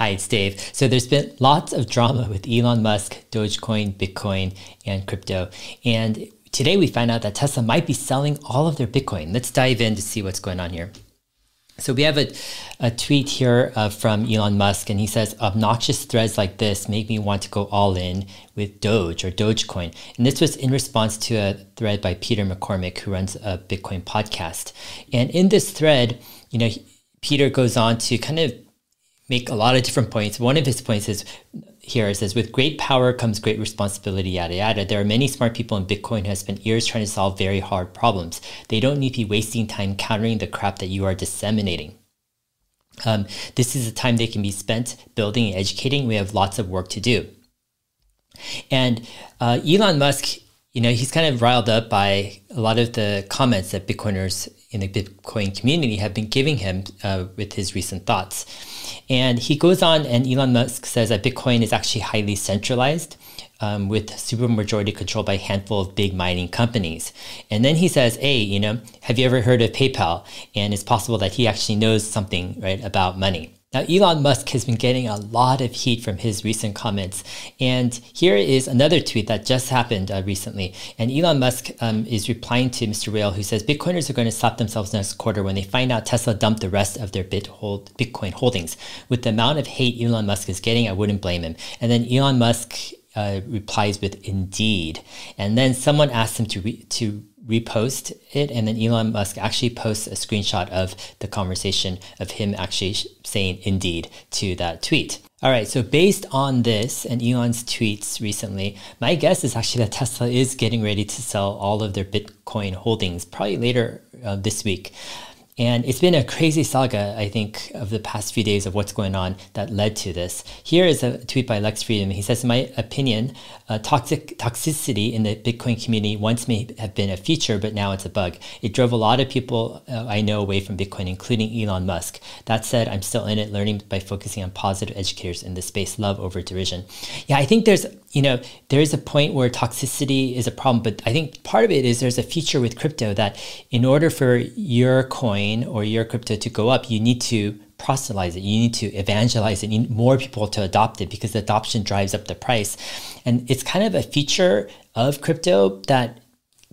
Hi, it's Dave. So there's been lots of drama with Elon Musk, Dogecoin, Bitcoin, and crypto. And today we find out that Tesla might be selling all of their Bitcoin. Let's dive in to see what's going on here. So we have a, a tweet here uh, from Elon Musk, and he says, obnoxious threads like this make me want to go all in with Doge or Dogecoin. And this was in response to a thread by Peter McCormack, who runs a Bitcoin podcast. And in this thread, you know, Peter goes on to kind of make a lot of different points. One of his points is here it says, with great power comes great responsibility, yada yada. There are many smart people in Bitcoin who have spent years trying to solve very hard problems. They don't need to be wasting time countering the crap that you are disseminating. Um, this is a time they can be spent building and educating. We have lots of work to do. And uh, Elon Musk, you know, he's kind of riled up by a lot of the comments that Bitcoiners in the Bitcoin community have been giving him uh, with his recent thoughts. And he goes on, and Elon Musk says that Bitcoin is actually highly centralized. Um, with supermajority controlled by a handful of big mining companies. And then he says, hey, you know, have you ever heard of PayPal? And it's possible that he actually knows something, right, about money. Now, Elon Musk has been getting a lot of heat from his recent comments. And here is another tweet that just happened uh, recently. And Elon Musk um, is replying to Mr. Whale, who says Bitcoiners are going to slap themselves next quarter when they find out Tesla dumped the rest of their Bit hold, Bitcoin holdings. With the amount of hate Elon Musk is getting, I wouldn't blame him. And then Elon Musk uh, replies with indeed. And then someone asked him to, to repost it and then Elon Musk actually posts a screenshot of the conversation of him actually saying indeed to that tweet. All right, so based on this and Elon's tweets recently, my guess is actually that Tesla is getting ready to sell all of their Bitcoin holdings probably later uh, this week. And it's been a crazy saga, I think, of the past few days of what's going on that led to this. Here is a tweet by Lex Fridman. He says, In my opinion, uh, toxic toxicity in the Bitcoin community once may have been a feature, but now it's a bug. It drove a lot of people uh, I know away from Bitcoin, including Elon Musk. That said, I'm still in it, learning by focusing on positive educators in the space, love over derision. Yeah, I think there's you know, there is a point where toxicity is a problem, but I think part of it is there's a feature with crypto that in order for your coin or your crypto to go up, you need to proselytize it. You need to evangelize it. You need more people to adopt it because adoption drives up the price. And it's kind of a feature of crypto that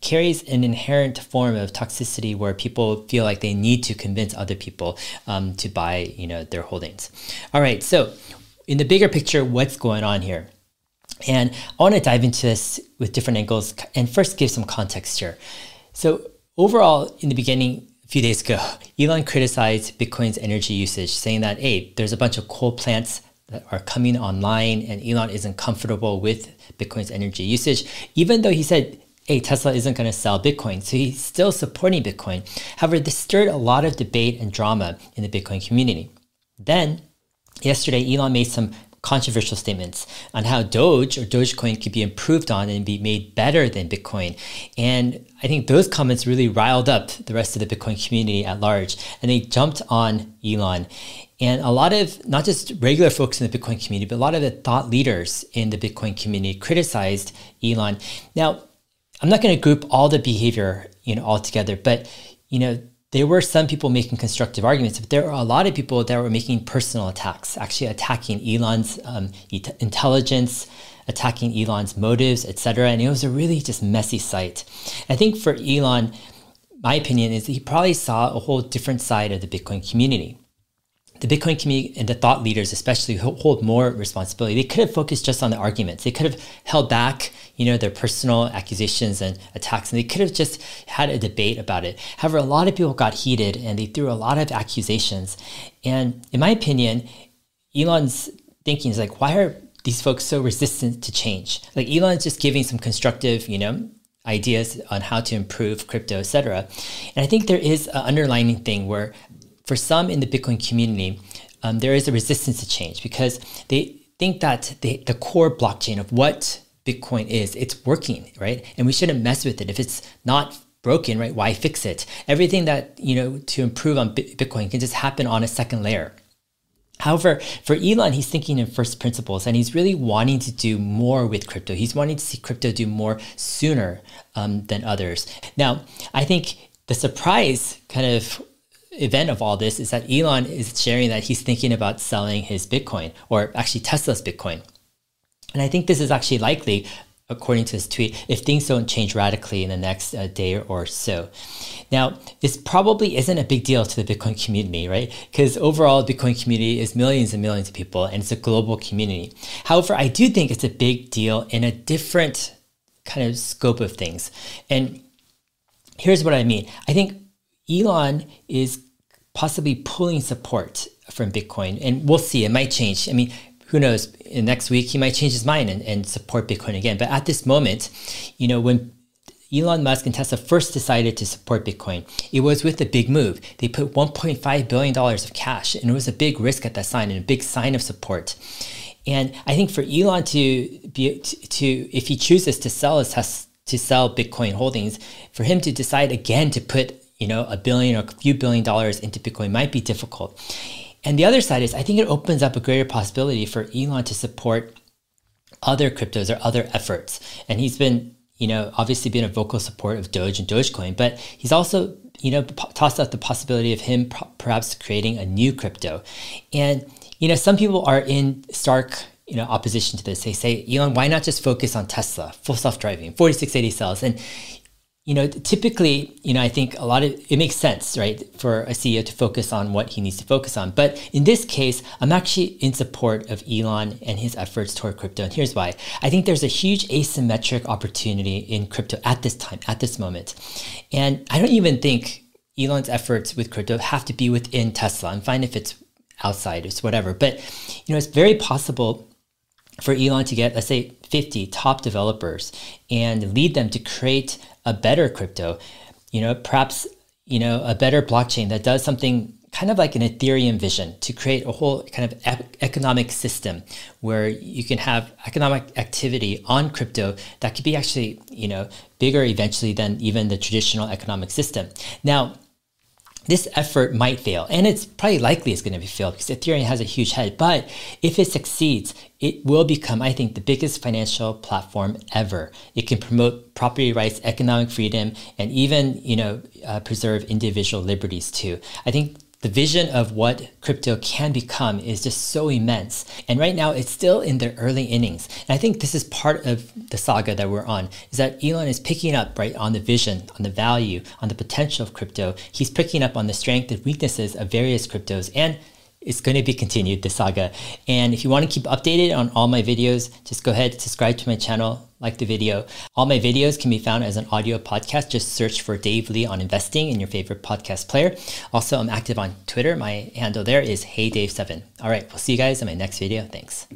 carries an inherent form of toxicity where people feel like they need to convince other people um, to buy, you know, their holdings. All right. So in the bigger picture, what's going on here? And I want to dive into this with different angles and first give some context here. So, overall, in the beginning, a few days ago, Elon criticized Bitcoin's energy usage, saying that, hey, there's a bunch of coal plants that are coming online, and Elon isn't comfortable with Bitcoin's energy usage, even though he said, hey, Tesla isn't going to sell Bitcoin. So he's still supporting Bitcoin. However, this stirred a lot of debate and drama in the Bitcoin community. Then, yesterday, Elon made some controversial statements on how Doge or Dogecoin could be improved on and be made better than Bitcoin. And I think those comments really riled up the rest of the Bitcoin community at large. And they jumped on Elon. And a lot of not just regular folks in the Bitcoin community, but a lot of the thought leaders in the Bitcoin community criticized Elon. Now, I'm not going to group all the behavior, you know, all together, but you know, there were some people making constructive arguments, but there were a lot of people that were making personal attacks, actually attacking Elon's um, intelligence, attacking Elon's motives, etc. And it was a really just messy sight. I think for Elon, my opinion is he probably saw a whole different side of the Bitcoin community the Bitcoin community and the thought leaders especially hold more responsibility. They could have focused just on the arguments. They could have held back, you know, their personal accusations and attacks, and they could have just had a debate about it. However, a lot of people got heated and they threw a lot of accusations. And in my opinion, Elon's thinking is like, why are these folks so resistant to change? Like Elon's just giving some constructive, you know, ideas on how to improve crypto, etc. And I think there is an underlying thing where for some in the Bitcoin community, um, there is a resistance to change because they think that the, the core blockchain of what Bitcoin is, it's working, right? And we shouldn't mess with it. If it's not broken, right, why fix it? Everything that, you know, to improve on Bitcoin can just happen on a second layer. However, for Elon, he's thinking in first principles and he's really wanting to do more with crypto. He's wanting to see crypto do more sooner um, than others. Now, I think the surprise kind of event of all this is that Elon is sharing that he's thinking about selling his Bitcoin, or actually Tesla's Bitcoin. And I think this is actually likely, according to his tweet, if things don't change radically in the next uh, day or so. Now, this probably isn't a big deal to the Bitcoin community, right? Because overall, the Bitcoin community is millions and millions of people, and it's a global community. However, I do think it's a big deal in a different kind of scope of things. And here's what I mean. I think Elon is possibly pulling support from Bitcoin, and we'll see. It might change. I mean, who knows? Next week, he might change his mind and, and support Bitcoin again. But at this moment, you know, when Elon Musk and Tesla first decided to support Bitcoin, it was with a big move. They put $1.5 billion of cash, and it was a big risk at that sign and a big sign of support. And I think for Elon to be to, if he chooses to sell his to sell Bitcoin holdings, for him to decide again to put you know a billion or a few billion dollars into Bitcoin might be difficult. And the other side is I think it opens up a greater possibility for Elon to support other cryptos or other efforts. And he's been you know obviously been a vocal support of Doge and Dogecoin, but he's also you know tossed out the possibility of him perhaps creating a new crypto. And you know, some people are in stark you know opposition to this. They say, Elon, why not just focus on Tesla, full self-driving, 4680 cells? And you know, typically, you know, I think a lot of it makes sense, right, for a CEO to focus on what he needs to focus on. But in this case, I'm actually in support of Elon and his efforts toward crypto. And here's why. I think there's a huge asymmetric opportunity in crypto at this time, at this moment. And I don't even think Elon's efforts with crypto have to be within Tesla. I'm fine if it's outsiders, whatever. But you know, it's very possible for Elon to get, let's say, 50 top developers and lead them to create a better crypto. You know, perhaps you know a better blockchain that does something kind of like an Ethereum vision to create a whole kind of economic system where you can have economic activity on crypto that could be actually, you know, bigger eventually than even the traditional economic system. Now, this effort might fail. And it's probably likely it's going to be failed because Ethereum has a huge head. But if it succeeds, it will become, I think, the biggest financial platform ever. It can promote property rights, economic freedom, and even, you know, uh, preserve individual liberties too. I think the vision of what crypto can become is just so immense. And right now it's still in the early innings. And I think this is part of the saga that we're on is that Elon is picking up right on the vision, on the value, on the potential of crypto. He's picking up on the strength and weaknesses of various cryptos and it's going to be continued, the saga. And if you want to keep updated on all my videos, just go ahead, subscribe to my channel, like the video. All my videos can be found as an audio podcast. Just search for Dave Lee on investing in your favorite podcast player. Also, I'm active on Twitter. My handle there is HeyDave7. All right, we'll see you guys in my next video. Thanks.